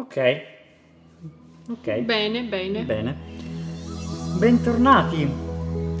Ok. Ok. Bene, bene. Bene. Bentornati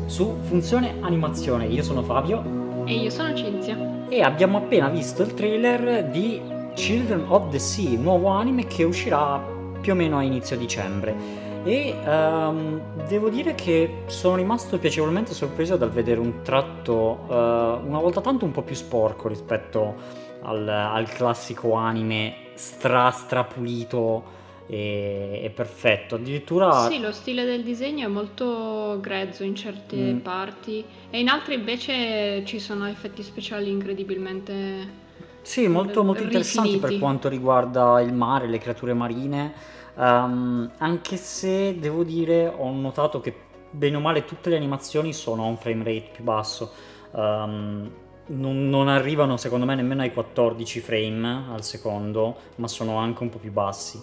su Funzione Animazione. Io sono Fabio E io sono Cinzia. e abbiamo appena visto il trailer di Children of the Sea, nuovo anime che uscirà più o meno a inizio dicembre. E ehm, devo dire che sono rimasto piacevolmente sorpreso dal vedere un tratto eh, una volta tanto un po' più sporco rispetto al, al classico anime stra strapulito e, e perfetto. Addirittura Sì, lo stile del disegno è molto grezzo in certe Mm. parti e in altre invece ci sono effetti speciali incredibilmente... Sì, molto, molto interessanti per quanto riguarda il mare, le creature marine, ehm, anche se devo dire ho notato che bene o male tutte le animazioni sono a un frame rate più basso, Ehm, non, non arrivano secondo me nemmeno ai 14 frame al secondo, ma sono anche un po' più bassi.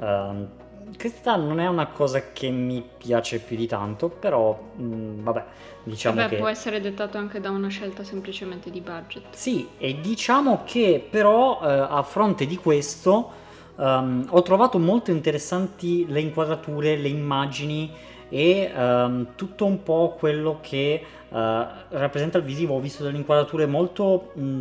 Ehm, questa non è una cosa che mi piace più di tanto, però mm, vabbè, diciamo Vabbè, che... può essere dettato anche da una scelta semplicemente di budget. Sì, e diciamo che però eh, a fronte di questo ehm, ho trovato molto interessanti le inquadrature, le immagini e ehm, tutto un po' quello che eh, rappresenta il visivo. Ho visto delle inquadrature molto mh,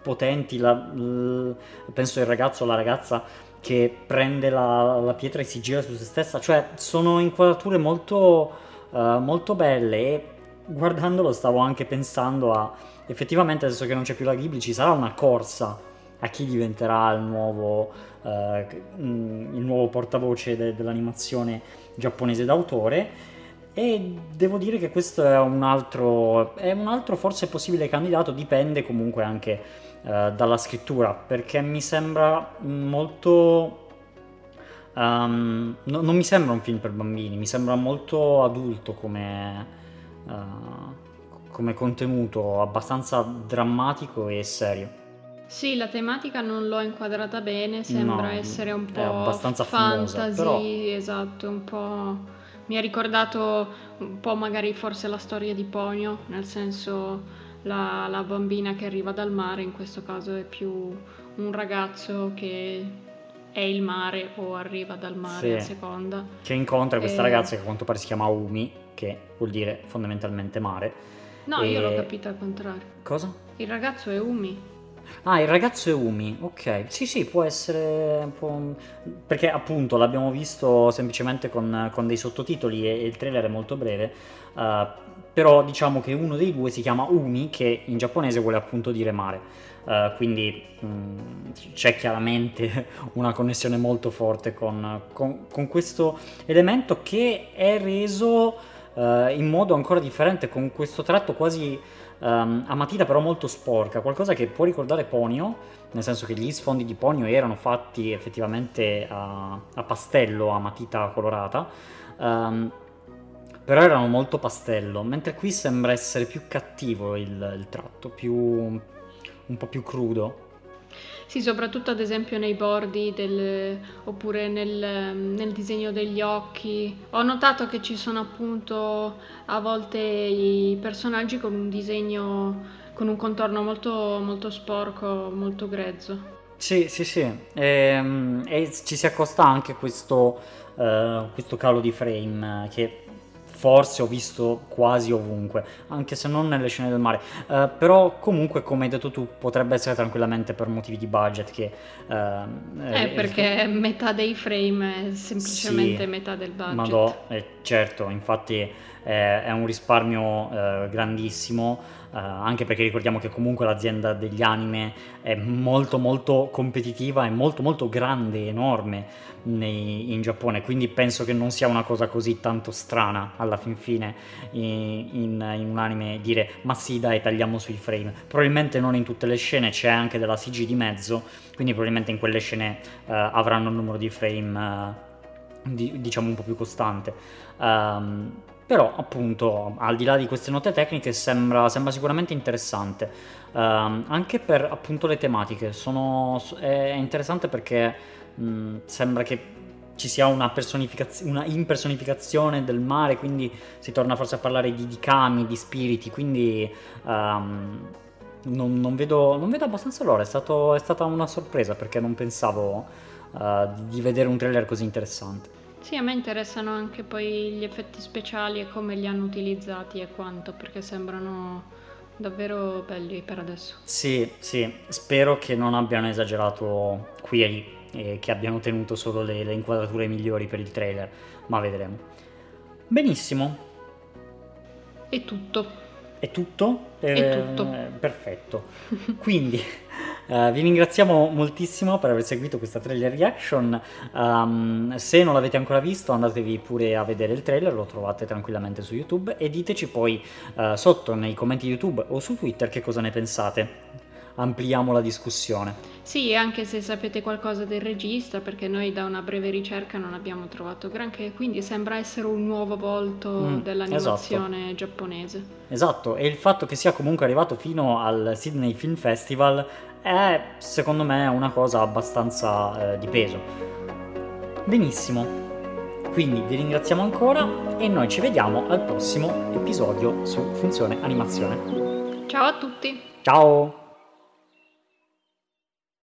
potenti, la- l- penso il ragazzo o la ragazza che prende la, la pietra e si gira su se stessa, cioè sono inquadrature molto, eh, molto belle. E guardandolo stavo anche pensando a effettivamente adesso che non c'è più la Ghibli ci sarà una corsa a chi diventerà il nuovo, eh, mm, il nuovo portavoce de- dell'animazione giapponese d'autore e devo dire che questo è un altro, è un altro forse possibile candidato, dipende comunque anche eh, dalla scrittura, perché mi sembra molto... ehm, no- non mi sembra un film per bambini, mi sembra molto adulto come, eh, come contenuto, abbastanza drammatico e serio. Sì, la tematica non l'ho inquadrata bene, sembra No, essere un po' abbastanza fantasy, però- esatto, un po'... Mi ha ricordato un po' magari forse la storia di Ponyo, nel senso la, la bambina che arriva dal mare, in questo caso è più un ragazzo che è il mare o arriva dal mare Sì. a seconda. Che incontra questa Eh. ragazza che a quanto pare si chiama Umi, che vuol dire fondamentalmente mare. No, E- io l'ho capita al contrario. Cosa? Il ragazzo è Umi. Ah, il ragazzo è Umi, ok. Sì, sì, può essere po'... Perché appunto l'abbiamo visto semplicemente con, con dei sottotitoli e, e il trailer è molto breve. eh, però diciamo che uno dei due si chiama Umi, che in giapponese vuole appunto dire mare. Eh, quindi mm, c'è chiaramente una connessione molto forte con, con- con questo elemento che è reso eh, in modo ancora differente, con questo tratto quasi ehm, a matita però molto sporca, qualcosa che può ricordare Ponyo, nel senso che gli sfondi di Ponyo erano fatti effettivamente a, a pastello, a matita colorata, ehm, però erano molto pastello, mentre qui sembra essere più cattivo il, il tratto, più, un po' più crudo. Sì, soprattutto ad esempio nei bordi del- oppure nel, nel disegno degli occhi. Ho notato che ci sono appunto a volte i personaggi con un disegno, con un contorno molto, molto sporco, molto grezzo. Sì, sì, sì, Ehm, e ci si accosta anche questo, eh, questo calo di frame che forse ho visto quasi ovunque, anche se non nelle scene del mare, Eh, però comunque come hai detto tu potrebbe essere tranquillamente per motivi di budget che... ehm, Eh, eh, perché metà dei frame è semplicemente Sì. metà del budget. Madò, eh, certo, infatti eh, è un risparmio eh, grandissimo, eh, anche perché ricordiamo che comunque l'azienda degli anime è molto molto competitiva e molto molto grande, enorme nei- in Giappone, quindi penso che non sia una cosa così tanto strana alla fin fine in, in- in un anime dire ma sì dai tagliamo sui frame, probabilmente non in tutte le scene, c'è anche della CG di mezzo, quindi probabilmente in quelle scene eh, avranno un numero di frame eh, di- diciamo un po' più costante. Ehm, però appunto al di là di queste note tecniche sembra, sembra sicuramente interessante. Ehm, anche per appunto le tematiche. Sono, è interessante perché mh, sembra che ci sia una, personificaz- una impersonificazione del mare quindi si torna forse a parlare di, di kami, di spiriti quindi ehm, non, non vedo, non vedo abbastanza l'ora. È, stato- è stata una sorpresa perché non pensavo uh, di vedere un trailer così interessante. Sì, a me interessano anche poi gli effetti speciali e come li hanno utilizzati e quanto, perché sembrano davvero belli per adesso. Sì, sì, spero che non abbiano esagerato qui e lì e che abbiano tenuto solo le, le inquadrature migliori per il trailer, ma vedremo. Benissimo. È tutto. È tutto? È eh, tutto. Perfetto. Quindi uh, vi ringraziamo moltissimo per aver seguito questa trailer reaction. Um, se non l'avete ancora visto, andatevi pure a vedere il trailer, lo trovate tranquillamente su YouTube e diteci poi uh, sotto nei commenti YouTube o su Twitter che cosa ne pensate ampliamo la discussione. Sì, anche se sapete qualcosa del regista, perché noi da una breve ricerca non abbiamo trovato granché, quindi sembra essere un nuovo volto mm, dell'animazione esatto. giapponese. Esatto, e il fatto che sia comunque arrivato fino al Sydney Film Festival è secondo me una cosa abbastanza eh, di peso. Benissimo. Quindi vi ringraziamo ancora e noi ci vediamo al prossimo episodio su Funzione Animazione. Ciao a tutti. Ciao.